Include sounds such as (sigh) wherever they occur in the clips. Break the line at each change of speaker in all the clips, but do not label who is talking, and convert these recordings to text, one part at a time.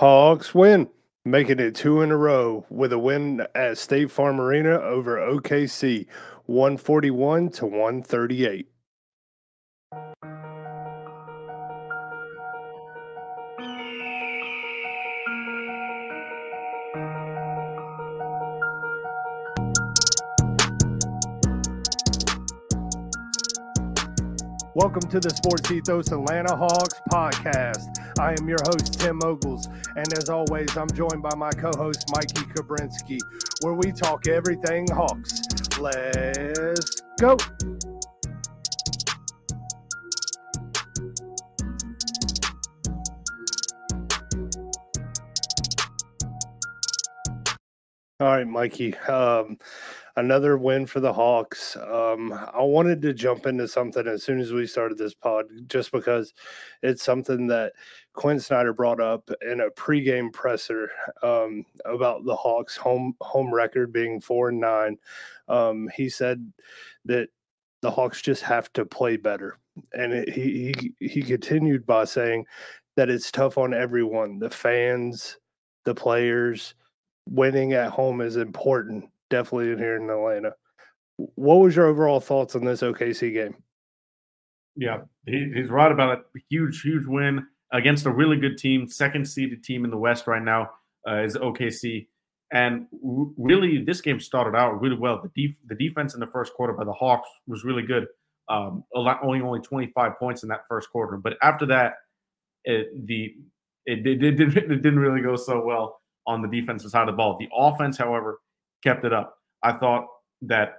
Hawks win, making it two in a row with a win at State Farm Arena over OKC, 141 to 138. Welcome to the Sports Ethos Atlanta Hawks podcast. I am your host, Tim Ogles, and as always, I'm joined by my co host, Mikey Kabrinsky, where we talk everything Hawks. Let's go. All right, Mikey. Um, another win for the Hawks. Um, I wanted to jump into something as soon as we started this pod, just because it's something that Quin Snyder brought up in a pregame presser um, about the Hawks' home home record being four and nine. Um, he said that the Hawks just have to play better, and it, he, he he continued by saying that it's tough on everyone, the fans, the players. Winning at home is important definitely in here in Atlanta. What was your overall thoughts on this OKC game?
Yeah, he, he's right about a Huge, huge win against a really good team, second seeded team in the West right now uh, is OKC. And really, this game started out really well. The, def- the defense in the first quarter by the Hawks was really good. Um, only only 25 points in that first quarter, but after that, it, the it, it, it, (laughs) it didn't really go so well on the defensive side of the ball. The offense, however, kept it up. I thought that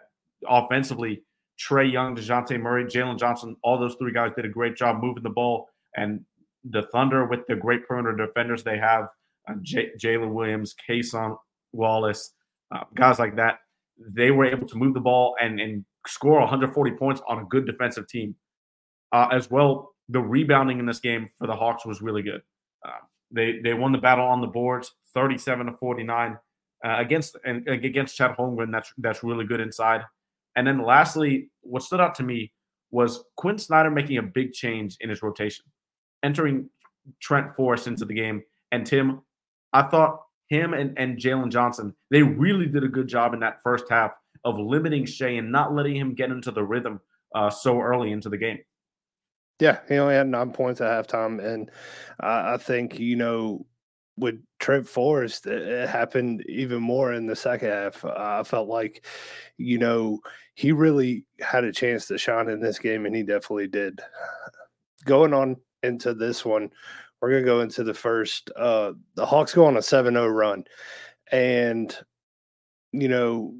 offensively, Trae Young, DeJounte Murray, Jalen Johnson, all those three guys did a great job moving the ball. And the Thunder, with the great perimeter defenders they have, uh, J- Jalen Williams, Cason Wallace, uh, guys like that, they were able to move the ball and, and score 140 points on a good defensive team. Uh, as well, the rebounding in this game for the Hawks was really good. Uh, they they won the battle on the boards, 37 to 49 uh, against and against Chet Holmgren. That's that's really good inside. And then lastly, what stood out to me was Quin Snyder making a big change in his rotation, entering Trent Forrest into the game. And Tim, I thought him and, and Jalen Johnson, they really did a good job in that first half of limiting Shai and not letting him get into the rhythm uh, so early into the game.
Yeah, he only had nine points at halftime, and I think you know with Trent Forrest, it happened even more in the second half. I felt like, you know, he really had a chance to shine in this game, and he definitely did. Going on into this one, we're going to go into the first. Uh, the Hawks go on a 7 0 run. And, you know,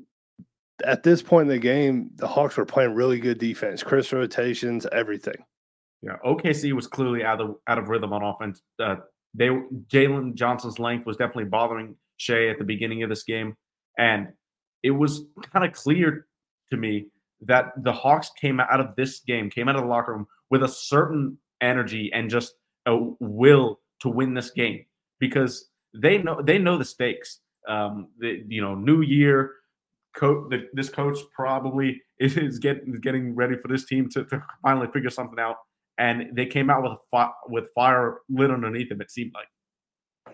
at this point in the game, the Hawks were playing really good defense, Chris rotations, everything.
Yeah, OKC was clearly out of out of rhythm on offense. Uh, they Jalen Johnson's length was definitely bothering Shai at the beginning of this game, and it was kind of clear to me that the Hawks came out of this game, came out of the locker room with a certain energy and just a will to win this game because they know they know the stakes. Um, the, you know, new year, coach. This coach probably (laughs) is, getting getting ready for this team to, to finally figure something out and they came out with fi- with fire lit underneath them. It seemed like.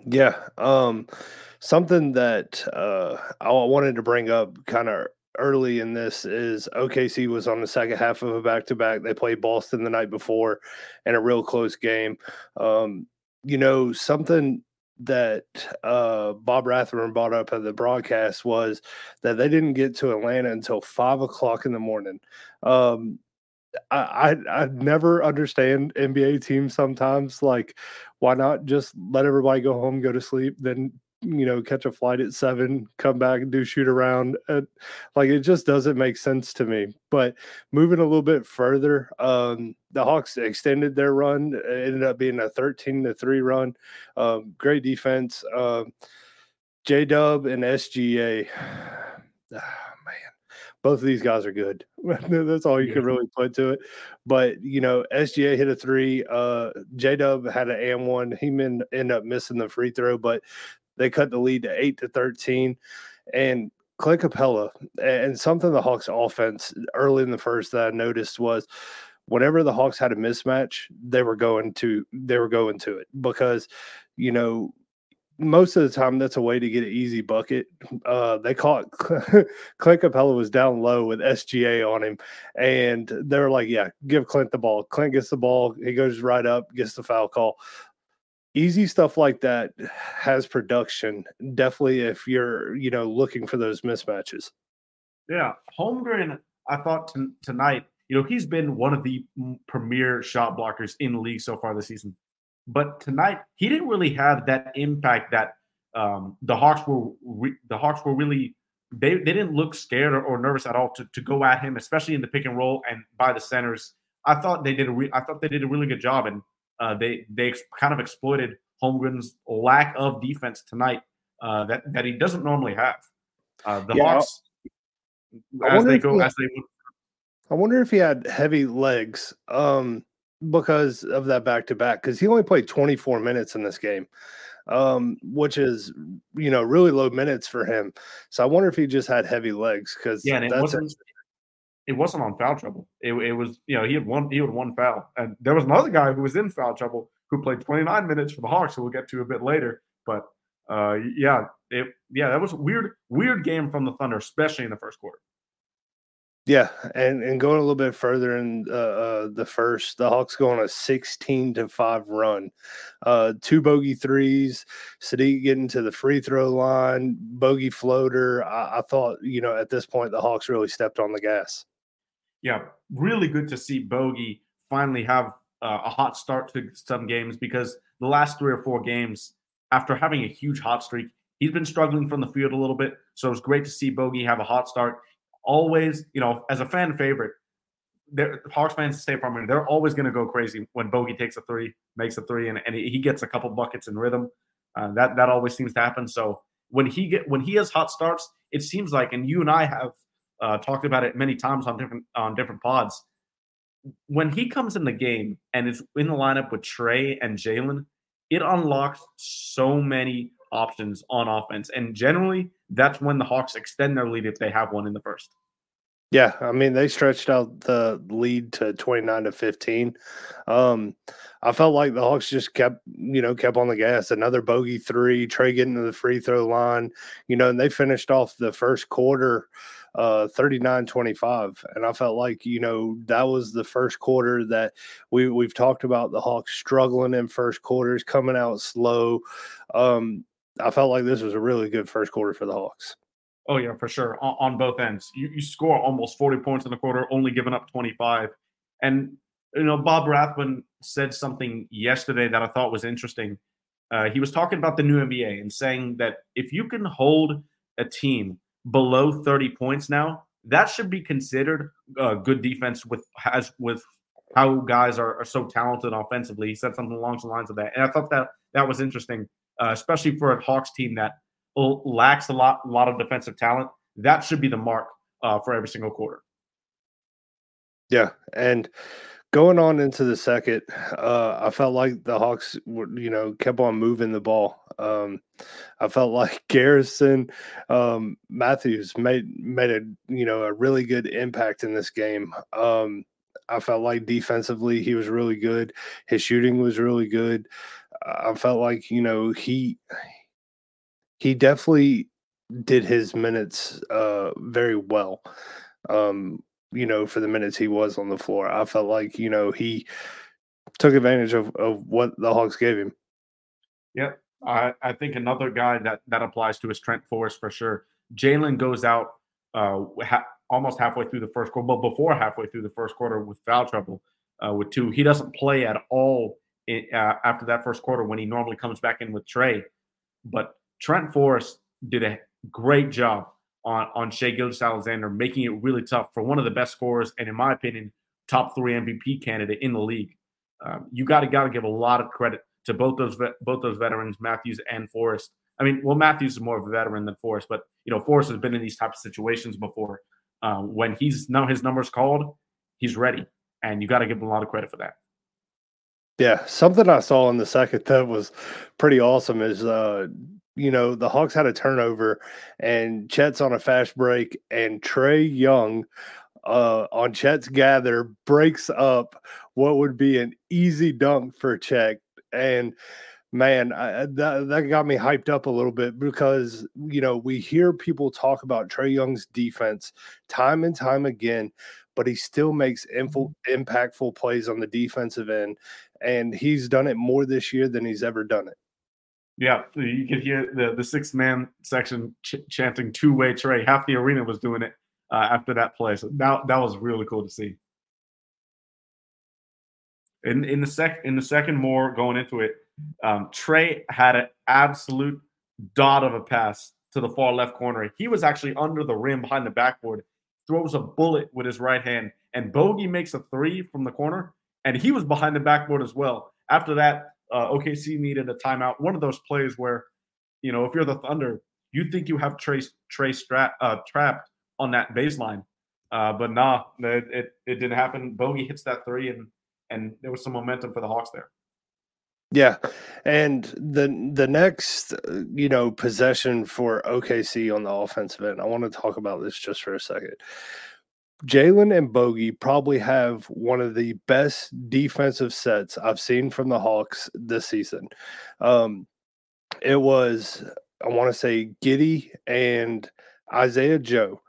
Yeah, um, something that uh, I wanted to bring up kind of early in this is OKC was on the second half of a back to back. They played Boston the night before in a real close game. Um, you know, something that uh, Bob Rathbun brought up at the broadcast was that they didn't get to Atlanta until five o'clock in the morning. Um, I, I I never understand NBA teams sometimes. Like, why not just let everybody go home, go to sleep, then you know catch a flight at seven, come back and do shoot around. And, like, it just doesn't make sense to me. But moving a little bit further, um, the Hawks extended their run. It ended up being a thirteen to three run. Um, great defense. Um, J Dub and SGA. (sighs) both of these guys are good. (laughs) That's all you yeah. can really put to it. But you know, SGA hit a three. Uh, J Dub had an and one. He men, end up missing the free throw, but they cut the lead to eight to thirteen. And Clint Capela and something the Hawks offense early in the first that I noticed was whenever the Hawks had a mismatch, they were going to they were going to it because you know most of the time that's a way to get an easy bucket. Uh, they caught (laughs) Clint Capela was down low with SGA on him, and they're like, "Yeah, give Clint the ball." Clint gets the ball, he goes right up, gets the foul call. Easy stuff like that has production. Definitely, if you're you know looking for those mismatches.
Yeah, Holmgren. I thought t- tonight, you know, he's been one of the premier shot blockers in the league so far this season. But tonight, he didn't really have that impact that um, the Hawks were. Re- the Hawks were really they, they didn't look scared or, or, nervous at all to, to go at him, especially in the pick and roll and by the centers. I thought they did a re- I thought they did a really good job, and uh, they they ex- kind of exploited Holmgren's lack of defense tonight uh, that that he doesn't normally have. Uh, the yeah, Hawks, as they go, as they.
I wonder if he had heavy legs. Um, because of that back to back because he only played 24 minutes in this game um, which is you know really low minutes for him. So i wonder if he just had heavy legs because
yeah it wasn't it wasn't on foul trouble. It, it was you know he had one he had one foul. And there was another guy who was in foul trouble who played 29 minutes for the hawks who we'll get to a bit later. But uh yeah it yeah that was a weird weird game from the thunder especially in the first quarter
yeah, and and going a little bit further in uh, uh, the first, the Hawks go on a sixteen to five run, uh, two bogey threes, Saddiq getting to the free throw line, bogey floater. I, I, thought you know at this point the Hawks really stepped on the gas.
Yeah, really good to see Bogey finally have uh, a hot start to some games because the last three or four games, after having a huge hot streak, he's been struggling from the field a little bit. So it's great to see Bogey have a hot start always, you know, as a fan favorite, the Hawks fans stay from. They're always going to go crazy when Bogey takes a three, makes a three, and, and he gets a couple buckets in rhythm. Uh, that that always seems to happen. So when he get when he has hot starts, it seems like, and you and I have uh, talked about it many times on different on different pods. When he comes in the game and is in the lineup with Trae and Jalen, it unlocks so many options on offense. And generally, that's when the Hawks extend their lead if they have one in the first.
Yeah, I mean they stretched out the lead to 29 to 15. Um, I felt like the Hawks just kept, you know, kept on the gas. Another bogey three, Trae getting to the free throw line, you know, and they finished off the first quarter uh 39-25. And I felt like, you know, that was the first quarter that we we've talked about the Hawks struggling in first quarters, coming out slow. Um, I felt like this was a really good first quarter for the Hawks.
Oh yeah, for sure. On, on both ends, you, you score almost forty points in the quarter, only giving up twenty five. And you know, Bob Rathbun said something yesterday that I thought was interesting. Uh, he was talking about the new NBA and saying that if you can hold a team below 30 points now, that should be considered uh, good defense with has with how guys are, are so talented offensively. He said something along the lines of that, and I thought that that was interesting uh, especially for a Hawks team that lacks a lot, a lot of defensive talent. That should be the mark uh, for every single quarter.
Yeah, and going on into the second, uh, I felt like the Hawks, were, you know, kept on moving the ball. Um, I felt (laughs) like Garrison um, Matthews made made a you know a really good impact in this game. Um, I felt like defensively he was really good. His shooting was really good. I felt like you know he he definitely did his minutes uh very well. Um, you know, for the minutes he was on the floor, I felt like you know he took advantage of of what the Hawks gave him.
Yep, I I think another guy that that applies to is Trent Forrest for sure. Jalen goes out uh ha- almost halfway through the first quarter, but before halfway through the first quarter with foul trouble uh, with two. He doesn't play at all uh, after that first quarter when he normally comes back in with Trey. But Trent Forrest did a great job on on Shai Gilgeous-Alexander, making it really tough for one of the best scorers and, in my opinion, top three MVP candidate in the league. Um, you got to got to give a lot of credit to both those both those veterans, Matthews and Forrest. I mean, well, Matthews is more of a veteran than Forrest, but you know, Forrest has been in these types of situations before. Um, when he's now his numbers called, he's ready, and you got to give him a lot of credit for that.
Yeah, something I saw in the second (laughs) that was pretty awesome is uh you know, the Hawks had a turnover and Chet's on a fast break and Trae Young uh on Chet's gather breaks up what would be an easy dunk for Chet and man, I, that that got me hyped up a little bit because you know we hear people talk about Trae Young's defense time and time again, but he still makes info, mm-hmm. impactful plays on the defensive end, and he's done it more this year than he's ever done it.
Yeah, you could hear the the six man section ch- chanting two way Trae. Half the arena was doing it uh, after that play, so that that was really cool to see. In in the sec in the second more going into it, um, Trae had an absolute dot of a pass to the far left corner. He was actually under the rim behind the backboard, throws a bullet with his right hand, and Bogey makes a three from the corner, and he was behind the backboard as well. After that, uh, OKC needed a timeout. One of those plays where, you know, if you're the Thunder, you think you have Trae Trae stra- uh, trapped on that baseline, uh, but nah, it, it, it didn't happen. Bogey hits that three, and and there was some momentum for the Hawks there.
Yeah, and the the next uh, you know possession for OKC on the offensive end, I want to talk about this just for a second. Jalen and Bogey probably have one of the best defensive sets I've seen from the Hawks this season. Um, it was I want to say Giddey and Isaiah Joe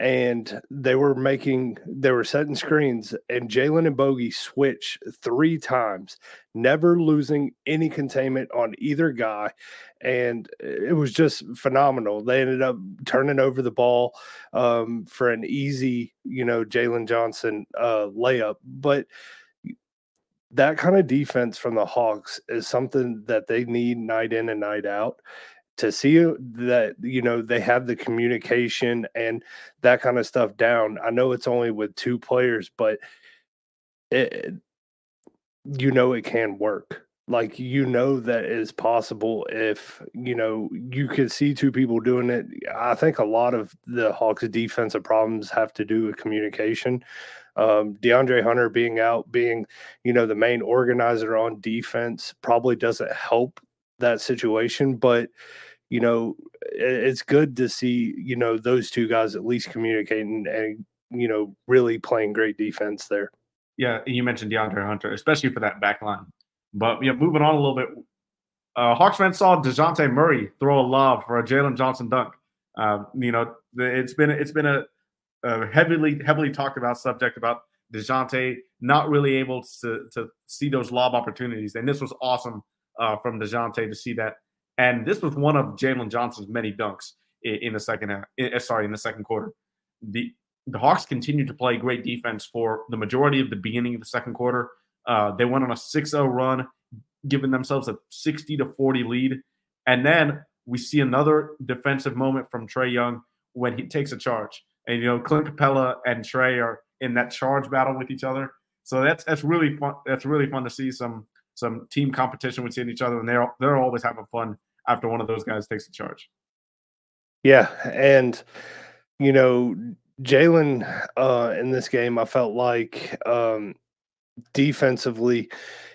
and they were making they were setting screens and Jalen and Bogey switch three times, never losing any containment on either guy. And it was just phenomenal. They ended up turning over the ball um, for an easy, you know, Jalen Johnson uh, layup. But that kind of defense from the Hawks is something that they need night in and night out to see that you know they have the communication and that kind of stuff down. I know it's only with two players, but it, you know it can work. Like you know that is possible if you know you could see two people doing it. I think a lot of the Hawks' defensive problems have to do with communication. Um, DeAndre Hunter being out, being you know the main organizer on defense, probably doesn't help that situation, but you know, it's good to see, you know, those two guys at least communicating and, you know, really playing great defense there.
Yeah, you mentioned DeAndre Hunter, especially for that back line. But yeah, moving on a little bit. Uh, Hawks fans saw Dejounte Murray throw a lob for a Jalen Johnson dunk. Uh, you know, it's been it's been a, a, heavily heavily talked about subject about Dejounte not really able to to see those lob opportunities, and this was awesome uh, from Dejounte to see that and this was one of Jalen Johnson's many dunks in, the second half. Eh, sorry, in the second quarter. The the Hawks continued to play great defense for the majority of the beginning of the second quarter. Uh, they went on a 6-0 run, giving themselves a 60 to 40 lead. And then we see another defensive moment from Trae Young when he takes a charge. And you know, Clint Capela and Trae are in that charge battle with each other. So that's that's really fun. That's really fun to see some some team competition within each other, and they're they're always having fun after one of those guys takes the charge.
Yeah, and you know, Jalen uh, in this game, I felt like um, defensively,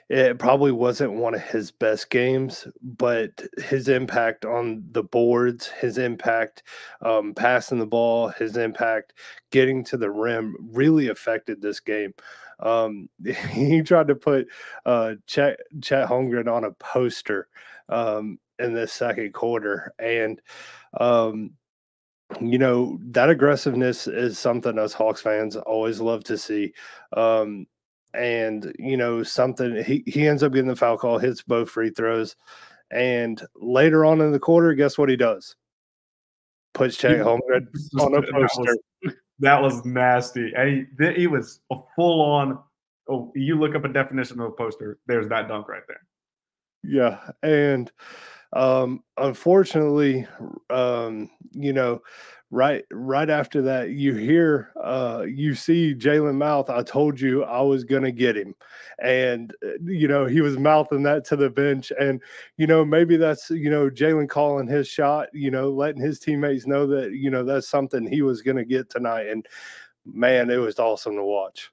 it probably wasn't one of his best games, but his impact on the boards, his impact um, passing the ball, his impact getting to the rim really affected this game. Um, (laughs) he tried to put uh, Chet, Chet Holmgren on a poster um, in the second quarter. And, um, you know, that aggressiveness is something us Hawks fans always love to see. Um, and, you know, something he, he ends up getting the foul call, hits both free throws. And later on in the quarter, guess what he does? Puts Chet Holmgren on a poster.
That was, nasty. And he, he was a full on. Oh, you look up a definition of a poster. There's that dunk right there.
Yeah, and um, unfortunately, um, you know, right right after that, you hear uh, you see Jalen mouth. I told you I was gonna get him, and uh, you know he was mouthing that to the bench, and you know maybe that's you know Jalen calling his shot, you know, letting his teammates know that you know that's something he was gonna get tonight, and man, it was awesome to watch.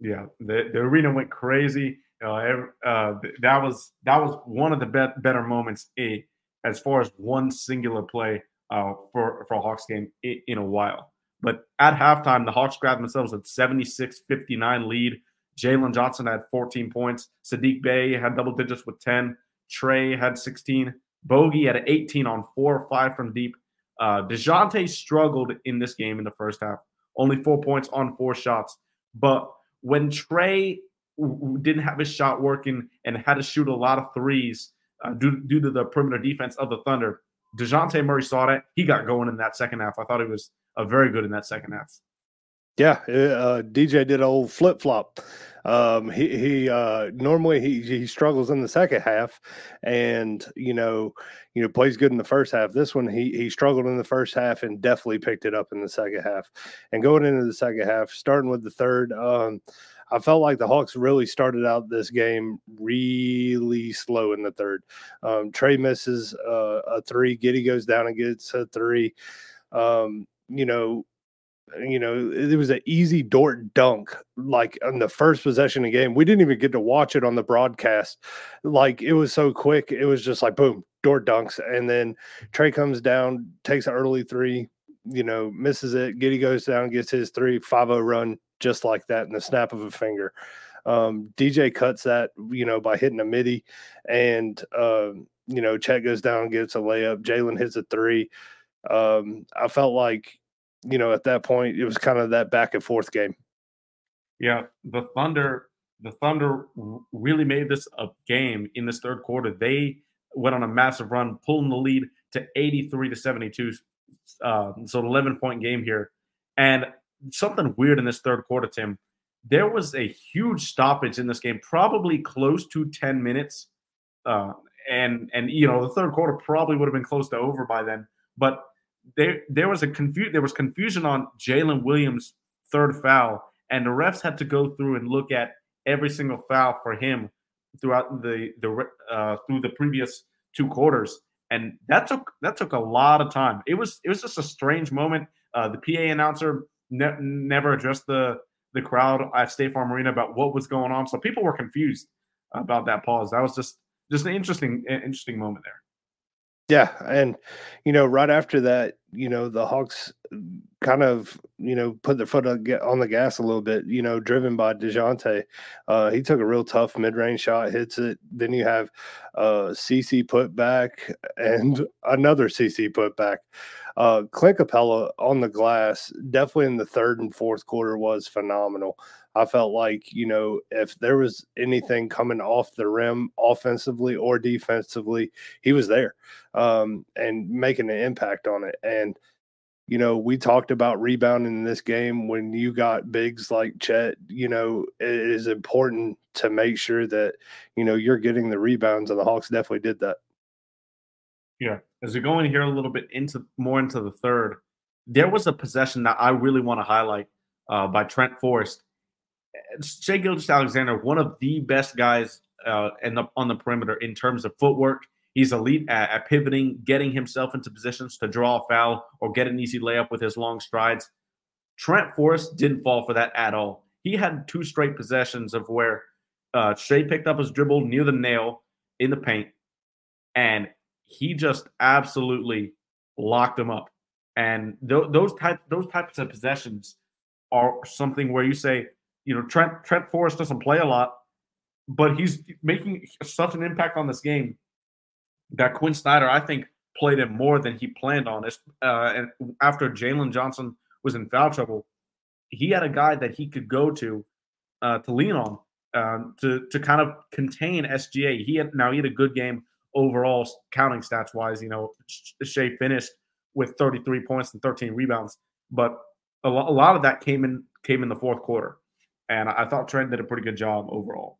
Yeah, the, the arena went crazy. Uh, uh, that was that was one of the be- better moments in, as far as one singular play uh, for for a Hawks game in, in, a while. But at halftime, the Hawks grabbed themselves a 76-59 lead. Jalen Johnson had 14 points. Saddiq Bey had double digits with 10. Trae had 16. Bogey had 18 on four or five from deep. Uh, DeJounte struggled in this game in the first half, only four points on four shots. But when Trae didn't have his shot working and had to shoot a lot of threes uh, due, due to the perimeter defense of the Thunder, DeJounte Murray saw that. He got going in that second half. I thought he was uh, very good in that second half.
Yeah, uh, DJ did an old flip flop. Um, he he uh, normally he he struggles in the second half, and you know you know plays good in the first half. This one he he struggled in the first half and definitely picked it up in the second half. And going into the second half, starting with the third, um, I felt like the Hawks really started out this game really slow in the third. Um, Trae misses uh, a three, Giddey goes down and gets a three. Um, you know, you know, it was an easy Dort dunk, like on the first possession of the game. We didn't even get to watch it on the broadcast. Like it was so quick. It was just like boom, Dort dunks. And then Trae comes down, takes an early three, you know, misses it. Giddey goes down, gets his three, 5 run just like that in the snap of a finger. Um, DJ cuts that, you know, by hitting a midi. And, uh, you know, Chet goes down and gets a layup. Jalen hits a three. Um, I felt like you know, at that point, it was kind of that back and forth game.
Yeah, the Thunder, the Thunder really made this a game in this third quarter. They went on a massive run, pulling the lead to 83 to 72. Uh, so 11 point game here. And something weird in this third quarter, Tim. There was a huge stoppage in this game, probably close to 10 minutes. Uh, and and you know the third quarter probably would have been close to over by then. But there there was a confu- there was confusion on Jalen Williams' third foul, and the refs had to go through and look at every single foul for him throughout the the uh, through the previous two quarters, and that took that took a lot of time. It was it was just a strange moment. Uh, the PA announcer ne- never addressed the the crowd at State Farm Arena about what was going on, so people were confused about that pause. That was just just an interesting interesting moment there.
Yeah, and you know, right after that, you know, the Hawks kind of, you know, put their foot on the gas a little bit. You know, driven by Dejounte, uh, he took a real tough mid-range shot, hits it. Then you have uh, CC put back and another CC put back. Uh, Clint Capela on the glass, definitely in the third and fourth quarter, was phenomenal. I felt like, you know, if there was anything coming off the rim offensively or defensively, he was there um, and making an impact on it. And, you know, we talked about rebounding in this game when you got bigs like Chet, you know, it is important to make sure that, you know, you're getting the rebounds, and the Hawks definitely did that.
Yeah. As we go in here a little bit into more into the third, there was a possession that I really want to highlight uh, by Trent Forrest Shai Gilgeous-Alexander, one of the best guys uh, the, on the perimeter in terms of footwork. He's elite at, at, pivoting, getting himself into positions to draw a foul or get an easy layup with his long strides. Trent Forrest didn't fall for that at all. He had two straight possessions of where uh, Shai picked up his dribble near the nail in the paint, and he just absolutely locked him up. And th- those type those types of possessions are something where you say, you know, Trent Trent Forrest doesn't play a lot, but he's making such an impact on this game that Quin Snyder, I think, played him more than he planned on. Uh, and after Jalen Johnson was in foul trouble, he had a guy that he could go to uh, to lean on um, to to kind of contain SGA. He had now he had a good game overall, counting stats wise. You know, Shai finished with 33 points and 13 rebounds, but a, lo- a lot of that came in came in the fourth quarter and I thought Trent did a pretty good job overall.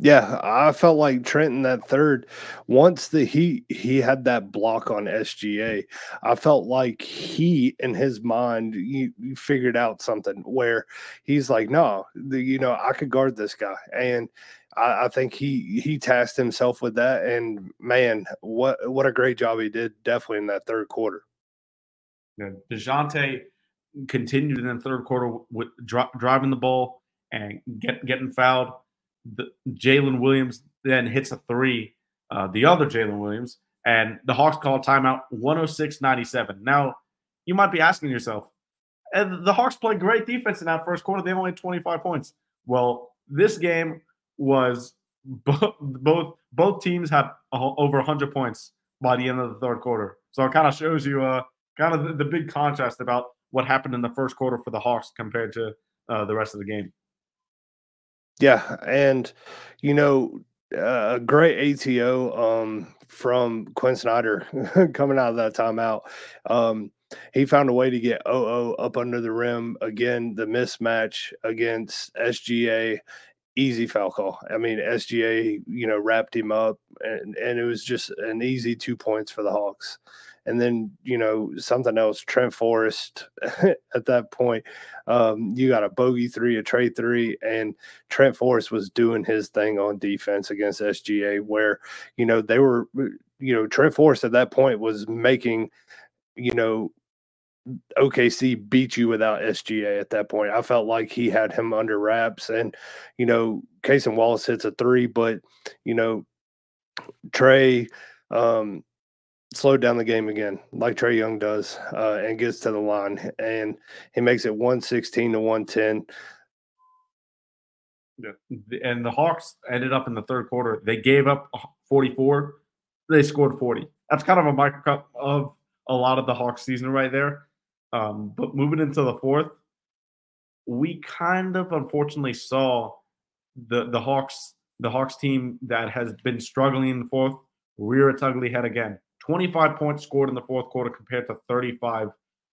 Yeah, I felt like Trent in that third, once the he he had that block on SGA, I felt like he in his mind he figured out something where he's like, no, the, you know, I could guard this guy, and I, I, think he he tasked himself with that. And man, what what a great job he did, definitely in that third quarter.
Dejounte continued in the third quarter with dri- driving the ball and get, getting fouled. Jalen Williams then hits a three, uh, the other Jalen Williams, and the Hawks call timeout 106 97. Now, you might be asking yourself, the Hawks played great defense in that first quarter. They only had 25 points. Well, this game was both both both teams had over 100 points by the end of the third quarter. So it kind of shows you uh kind of the, the big contrast about what happened in the first quarter for the Hawks compared to uh, the rest of the game.
Yeah, and you know, a uh, great ATO um, from Quin Snyder (laughs) coming out of that timeout. Um, he found a way to get OO up under the rim again. The mismatch against SGA, easy foul call. I mean, SGA, you know, wrapped him up, and and it was just an easy two points for the Hawks. And then, you know, something else, Trent Forrest (laughs) at that point, um, you got a bogey three, a trade three, and Trent Forrest was doing his thing on defense against SGA, where, you know, they were, you know, Trent Forrest at that point was making, you know, OKC beat you without SGA at that point. I felt like he had him under wraps, and you know, Cason Wallace hits a three, but you know, Trae um, slowed down the game again, like Trae Young does, uh, and gets to the line, and he makes it one sixteen to one ten.
Yeah. And the Hawks ended up in the third quarter. They gave up 44. They scored 40. That's kind of a microcosm of a lot of the Hawks season right there. Um, but moving into the fourth, we kind of unfortunately saw the the Hawks the Hawks team that has been struggling in the fourth rear its ugly head again. 25 points scored in the fourth quarter compared to 35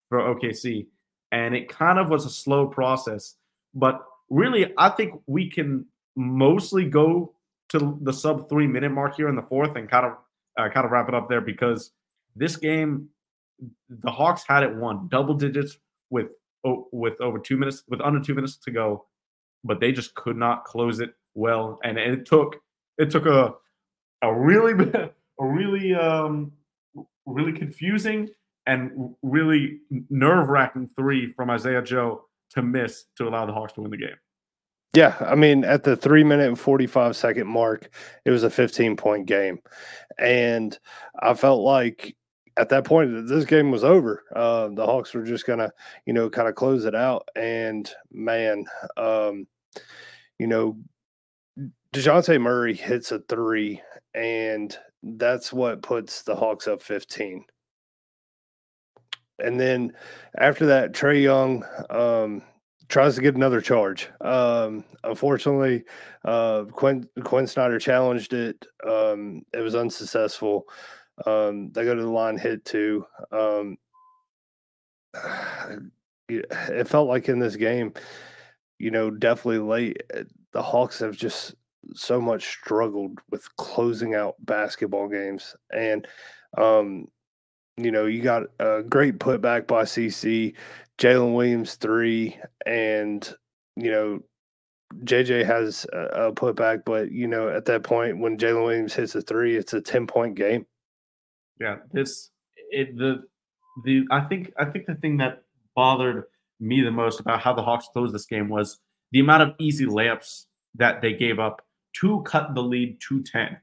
for OKC. And it kind of was a slow process. But really, I think we can mostly go to the sub three minute mark here in the fourth and kind of uh, kind of wrap it up there because this game the Hawks had it won double digits with with over two minutes with under two minutes to go, but they just could not close it well, and it took it took a a really (laughs) a really um really confusing and really nerve wracking three from Isaiah Joe to miss to allow the Hawks to win the game.
Yeah, I mean, at the three minute and 45 second mark, it was a 15 point game. And I felt like at that point, this game was over. Uh, the Hawks were just gonna, you know, kind of close it out. And man, um, you know, Dejounte Murray hits a three, and that's what puts the Hawks up 15. And then after that, Trae Young um, tries to get another charge. Um, unfortunately, uh, Quin, Quin Snyder challenged it. Um, it was unsuccessful. Um, they go to the line, hit two. Um, (sighs) it felt like in this game, you know, definitely late. Eh, the Hawks have just so much struggled with closing out basketball games, and um, you know, you got a great putback by CC, Jalen Williams three, and you know, JJ has a, a putback, but you know, at that point when Jalen Williams hits a three, it's a ten point game.
Yeah, this it the the I think I think the thing that bothered me the most about how the Hawks closed this game was the amount of easy layups that they gave up to cut the lead to 10.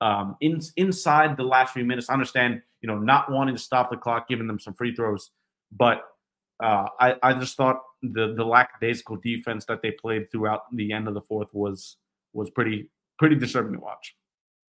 Um, in, inside the last few minutes, I understand, you know, not wanting to stop the clock, giving them some free throws, but uh, I, I just thought the the lackadaisical defense that they played throughout the end of the fourth was was pretty pretty disturbing to watch.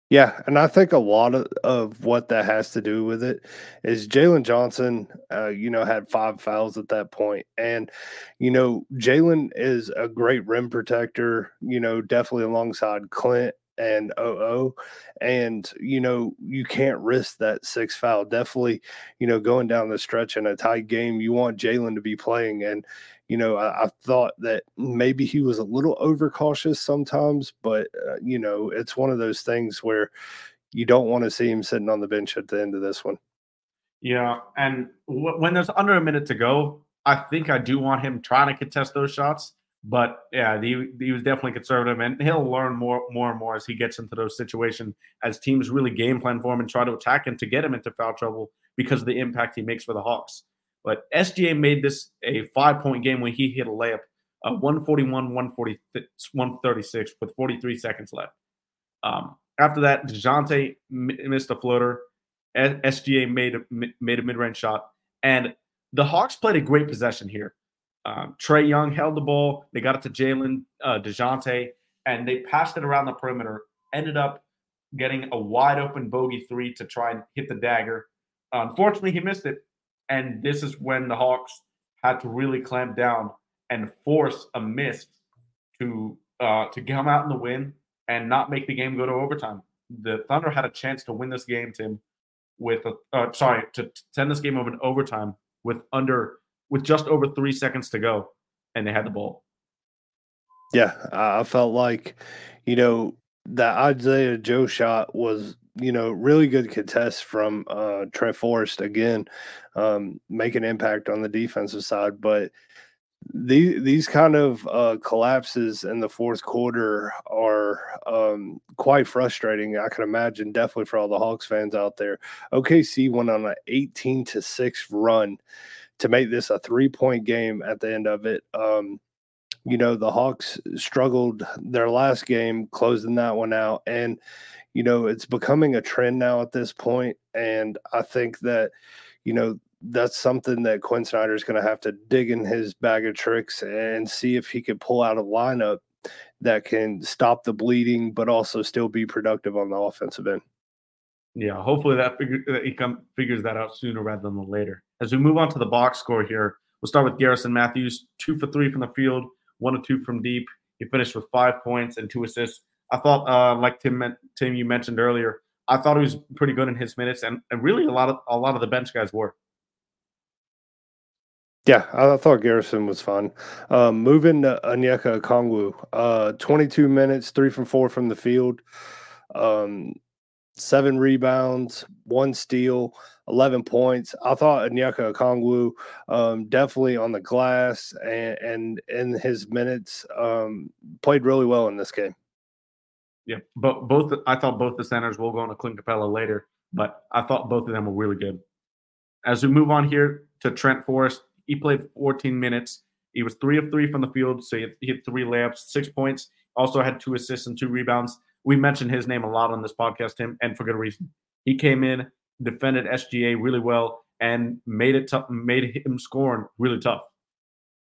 Yeah, and I think a lot of, of what that has to do with it is Jalen Johnson, uh, you know, had five fouls at that point. And, you know, Jalen is a great rim protector, you know, definitely alongside Clint and OO. And, you know, you can't risk that six foul. Definitely, you know, going down the stretch in a tight game, you want Jalen to be playing. And, you know, I, I, thought that maybe he was a little overcautious sometimes, but, uh, you know, it's one of those things where you don't want to see him sitting on the bench at the end of this one.
Yeah. And w- when there's under a minute to go, I think I do want him trying to contest those shots but yeah, he, he was definitely conservative, and he'll learn more, more and more as he gets into those situations as teams really game plan for him and try to attack him to get him into foul trouble because of the impact he makes for the Hawks. But SGA made this a five point game when he hit a layup, uh, 141, 140, 136 with 43 seconds left. Um, after that, Dejounte missed a floater. SGA made a, made a mid range shot, and the Hawks played a great possession here. Um, Trae Young held the ball. They got it to Jalen, uh, DeJounte, and they passed it around the perimeter ended up getting a wide open bogey three to try and hit the dagger. Unfortunately, he missed it. And this is when the Hawks had to really clamp down and force a miss to uh, to come out in the win and not make the game go to overtime. The Thunder had a chance to win this game, Tim, with a, uh, sorry to send this game over in overtime with under with just over three seconds to go, and they had the ball.
Yeah, I felt like, you know, that Isaiah Joe shot was, you know, really good contest from uh, Trent Forrest again, um, make an impact on the defensive side. But these these kind of uh, collapses in the fourth quarter are um, quite frustrating. I can imagine, definitely for all the Hawks fans out there. OKC went on an 18 to six run to make this a three point game at the end of it. Um, you know, the Hawks struggled their last game, closing that one out. And, you know, it's becoming a trend now at this point. And I think that, you know, that's something that Quin Snyder is going to have to dig in his bag of tricks and see if he can pull out a lineup that can stop the bleeding, but also still be productive on the offensive end.
Yeah, hopefully that, figure, that he come, figures that out sooner rather than later. As we move on to the box score here, we'll start with Garrison Matthews, two for three from the field, one or two from deep. He finished with five points and two assists. I thought, uh, like Tim, Tim, you mentioned earlier, I thought he was pretty good in his minutes, and, and really a lot of a lot of the bench guys were.
Yeah, I thought Garrison was fun. Um, moving to Onyeka Okongwu, uh, 22 minutes, three from four from the field. Um, seven rebounds, one steal, 11 points. I thought Onyeka Okongwu um, definitely on the glass and, and in his minutes um, played really well in this game.
Yeah, but both I thought both the centers will go on to Clint Capela later, but I thought both of them were really good. As we move on here to Trent Forrest, he played 14 minutes. He was three of three from the field, so he hit three layups, six points. Also had two assists and two rebounds we mentioned his name a lot on this podcast, Tim, and for good reason. He came in, defended SGA really well, and made it tough, made him scoring really tough.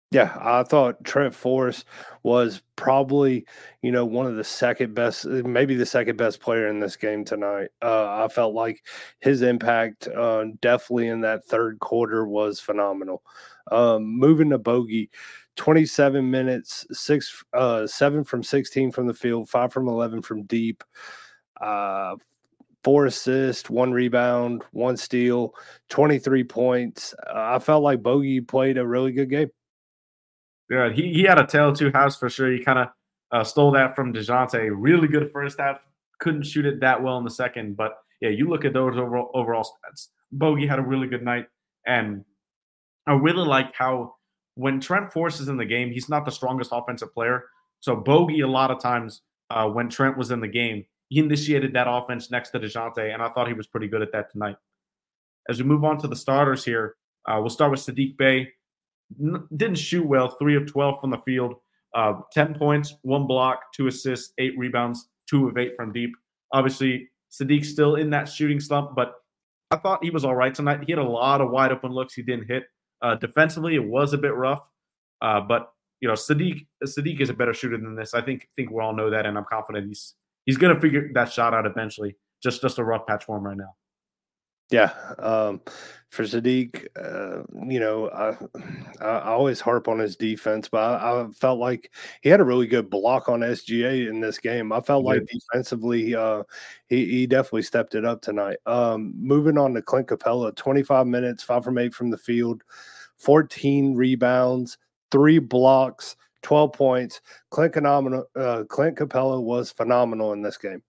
Yeah, I thought Trent Forrest was probably, you know, one of the second best, maybe the second best player in this game tonight. Uh, I felt like his impact, uh, definitely in that third quarter, was phenomenal. Um, moving to Bogey, 27 minutes, six, uh, seven from 16 from the field, five from 11 from deep, uh, four assists, one rebound, one steal, 23 points. Uh, I felt like Bogey played a really good game.
Yeah, he, he had a tail two house for sure. He kind of uh, stole that from DeJounte. Really good first half. Couldn't shoot it that well in the second. But yeah, you look at those overall, overall stats. Bogey had a really good night. And I really like how when Trent Forrest is in the game, he's not the strongest offensive player. So Bogey, a lot of times uh, when Trent was in the game, he initiated that offense next to DeJounte, and I thought he was pretty good at that tonight. As we move on to the starters here, uh, we'll start with Saddiq Bey. N- didn't shoot well, three of 12 from the field, uh, 10 points, one block, two assists, eight rebounds, two of eight from deep. Obviously, Saddiq's still in that shooting slump, but I thought he was all right tonight. He had a lot of wide open looks he didn't hit. Uh, defensively, it was a bit rough, uh, but you know, Saddiq Saddiq is a better shooter than this. I think think we all know that, and I'm confident he's he's going to figure that shot out eventually. Just just a rough patch for him right now.
Yeah, um, for Saddiq, uh, you know, (sighs) I, I always harp on his defense, but I, I, felt like he had a really good block on SGA in this game. I felt like defensively, uh, he, he definitely stepped it up tonight. Um, moving on to Clint Capela, 25 minutes, five from eight from the field, 14 rebounds, three blocks, 12 points. Clint, uh, Clint Capela was phenomenal in this game.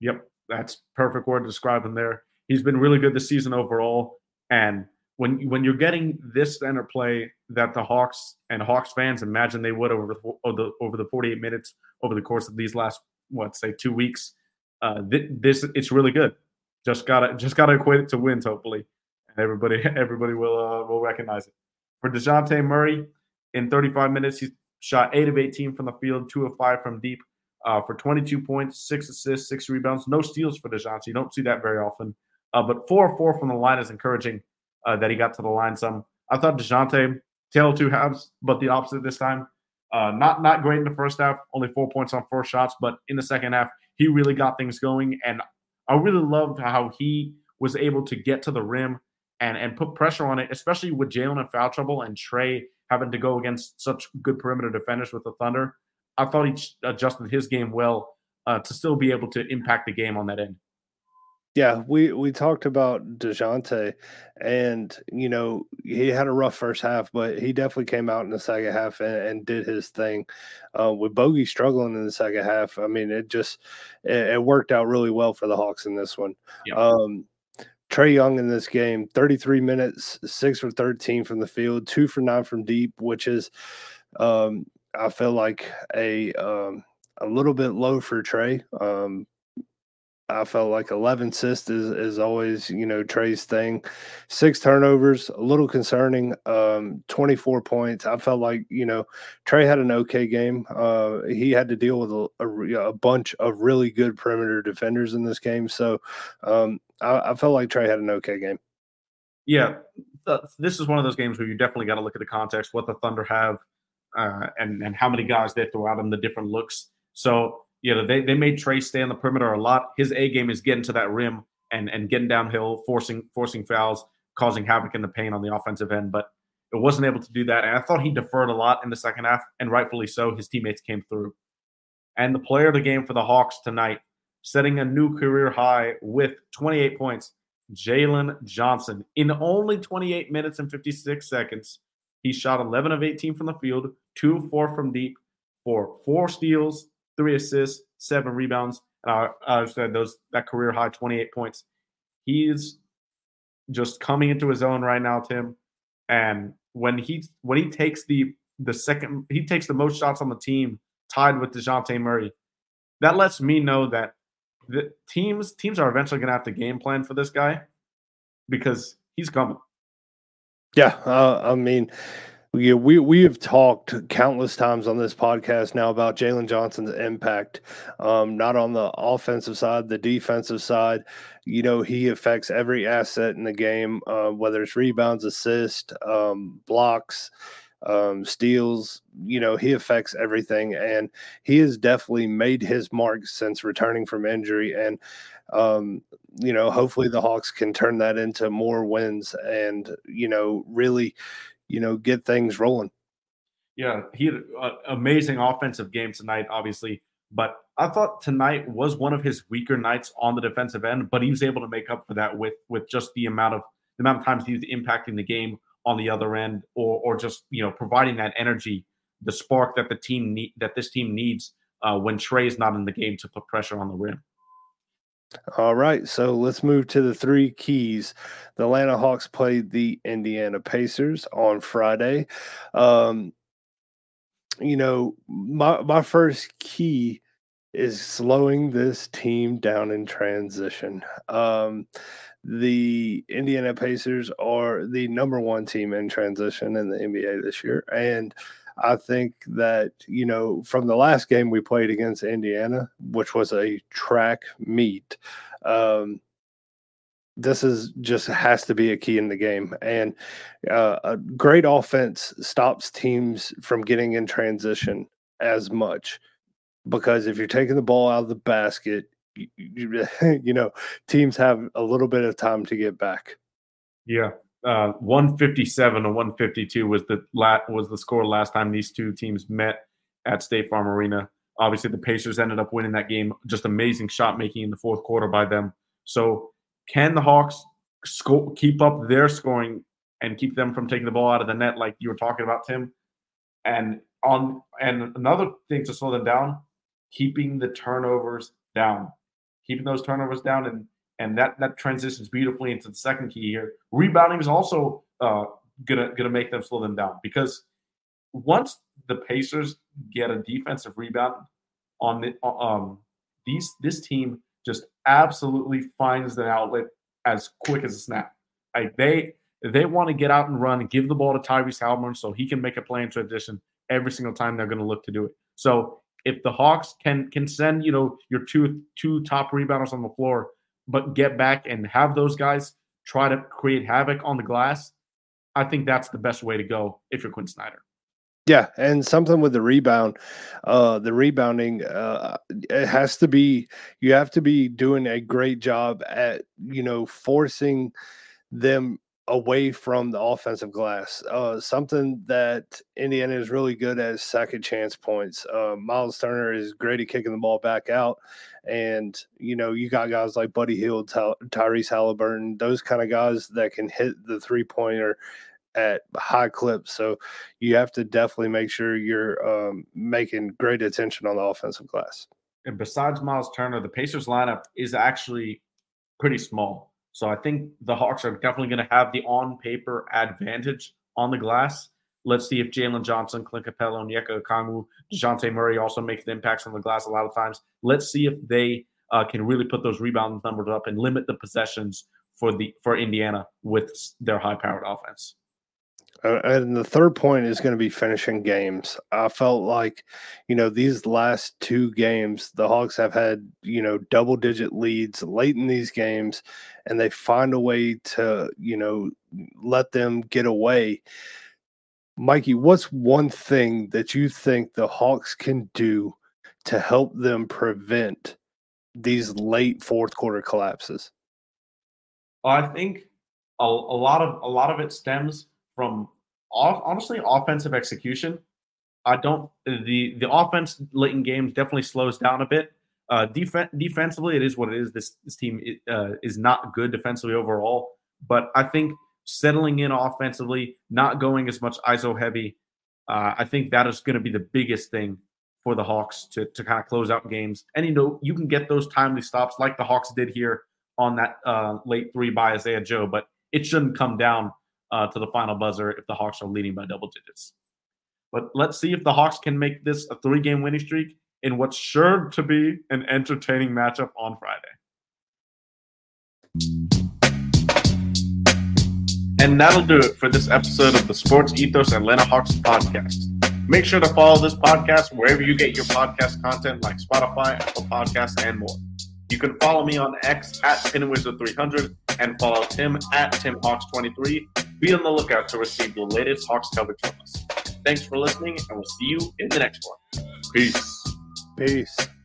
Yep, that's perfect word to describe him there. He's been really good this season overall. And when when you're getting this center play that the Hawks and Hawks fans imagine they would over the over the, over the 48 minutes over the course of these last what say two weeks, uh, th- this it's really good. Just gotta just gotta equate it to wins hopefully, and everybody (laughs) everybody will uh, will recognize it. For Dejounte Murray, in 35 minutes, he shot eight of 18 from the field, two of five from deep, uh, for 22 points, six assists, six rebounds, no steals for Dejounte. You don't see that very often. Uh, but four or four from the line is encouraging uh, that he got to the line some. I thought DeJounte, tail two halves, but the opposite this time. Uh, not not great in the first half, only four points on four shots, but in the second half, he really got things going. And I really loved how he was able to get to the rim and and put pressure on it, especially with Jalen in foul trouble and Trae having to go against such good perimeter defenders with the Thunder. I thought he adjusted his game well uh, to still be able to impact the game on that end.
Yeah, we we talked about Dejounte, and you know he had a rough first half, but he definitely came out in the second half and, and did his thing. Uh, with Bogey struggling in the second half, I mean, it just it, it worked out really well for the Hawks in this one. Yeah. Um, Trae Young in this game, 33 minutes, six for 13 from the field, two for nine from deep, which is, um, I feel like a um, a little bit low for Trae. Um, I felt like 11 assists is, is always, you know, Trae's thing. Six turnovers, a little concerning. Um, 24 points. I felt like, you know, Trae had an okay game. Uh, he had to deal with a, a, a, bunch of really good perimeter defenders in this game. So um, I, I, felt like Trae had an okay game.
Yeah. this is one of those games where you definitely got to look at the context, what the Thunder have, uh, and, and how many guys they throw out them, the different looks. So, you know, they, they made Trae stay on the perimeter a lot. His A game is getting to that rim and and getting downhill, forcing forcing fouls, causing havoc in the paint on the offensive end. But it wasn't able to do that. And I thought he deferred a lot in the second half, and rightfully so. His teammates came through. And the player of the game for the Hawks tonight, setting a new career high with 28 points, Jalen Johnson. In only 28 minutes and 56 seconds, he shot 11 of 18 from the field, two of four from deep, for four steals, three assists, seven rebounds. And I, I said those that career high 28 points. He's just coming into his own right now, Tim. And when he when he takes the the second he takes the most shots on the team, tied with Dejounte Murray, that lets me know that the teams teams are eventually going to have to game plan for this guy because he's coming.
Yeah, uh, I mean, yeah, we we have talked countless times on this podcast now about Jalen Johnson's impact, um, not on the offensive side, the defensive side. You know, he affects every asset in the game, uh, whether it's rebounds, assists, um, blocks, um, steals. You know, he affects everything, and he has definitely made his mark since returning from injury. And um, you know, hopefully the Hawks can turn that into more wins and you know really you know, get things rolling.
Yeah, he had an amazing offensive game tonight, obviously. But I thought tonight was one of his weaker nights on the defensive end, but he was able to make up for that with with just the amount of the amount of times he was impacting the game on the other end, or or just you know providing that energy, the spark that the team need that this team needs uh, when Trae's not in the game to put pressure on the rim.
All right, so let's move to the three keys. The Atlanta Hawks played the Indiana Pacers on Friday. Um, you know, my my first key is slowing this team down in transition. Um, the Indiana Pacers are the number one team in transition in the NBA this year, and I think that, you know, from the last game we played against Indiana, which was a track meet, um, this is just has to be a key in the game. And uh, a great offense stops teams from getting in transition as much because if you're taking the ball out of the basket, you, you, (laughs) you know, teams have a little bit of time to get back.
Yeah, uh, 157 to 152 was the la- was the score last time these two teams met at State Farm Arena. Obviously, the Pacers ended up winning that game. Just amazing shot making in the fourth quarter by them. So, can the Hawks sco- keep up their scoring and keep them from taking the ball out of the net, like you were talking about, Tim? And on and another thing to slow them down, keeping the turnovers down, keeping those turnovers down, and and that that transitions beautifully into the second key here. Rebounding is also uh, gonna gonna make them slow them down because once the Pacers get a defensive rebound on the um these this team just absolutely finds the outlet as quick as a snap. Like they they want to get out and run and give the ball to Tyrese Haliburton so he can make a play in transition every single time they're going to look to do it. So if the Hawks can can send you know your two two top rebounders on the floor but get back and have those guys try to create havoc on the glass, I think that's the best way to go if you're Quin Snyder.
Yeah, and something with the rebound, uh, the rebounding, uh, it has to be. You have to be doing a great job at you know forcing them away from the offensive glass. Uh, something that Indiana is really good at is second chance points. Uh, Myles Turner is great at kicking the ball back out. And, you know, you got guys like Buddy Hield, Ty- Tyrese Haliburton, those kind of guys that can hit the three pointer at high clips. So you have to definitely make sure you're um, making great attention on the offensive glass.
And besides Myles Turner, the Pacers lineup is actually pretty small. So I think the Hawks are definitely going to have the on paper advantage on the glass. Let's see if Jalen Johnson, Clint Capela, Onyeka Okongwu, Dejounte Murray also make the impacts on the glass a lot of times. Let's see if they uh, can really put those rebound numbers up and limit the possessions for the for Indiana with their high powered offense.
Uh, and the third point is going to be finishing games. I felt like, you know, these last two games, the Hawks have had, you know, double digit leads late in these games, and they find a way to, you know, let them get away. Mikey, what's one thing that you think the Hawks can do to help them prevent these late fourth quarter collapses?
I think a, a lot of a lot of it stems from off, honestly offensive execution. I don't the the offense late in games definitely slows down a bit. Uh, def- defensively, it is what it is. This this team uh, is not good defensively overall, but I think settling in offensively, not going as much ISO heavy, uh, I think that is going to be the biggest thing for the Hawks to to kind of close out games. And you know, you can get those timely stops like the Hawks did here on that uh, late three by Isaiah Joe, but it shouldn't come down uh, to the final buzzer if the Hawks are leading by double digits. But let's see if the Hawks can make this a three game winning streak in what's sure to be an entertaining matchup on Friday. And that'll do it for this episode of the Sports Ethos Atlanta Hawks podcast. Make sure to follow this podcast wherever you get your podcast content like Spotify, Apple Podcasts, and more. You can follow me on X at PinWizard300 and follow Tim at TimHawks23 be on the lookout to receive the latest Hawks coverage from us. Thanks for listening, and we'll see you in the next one. Peace.
Peace.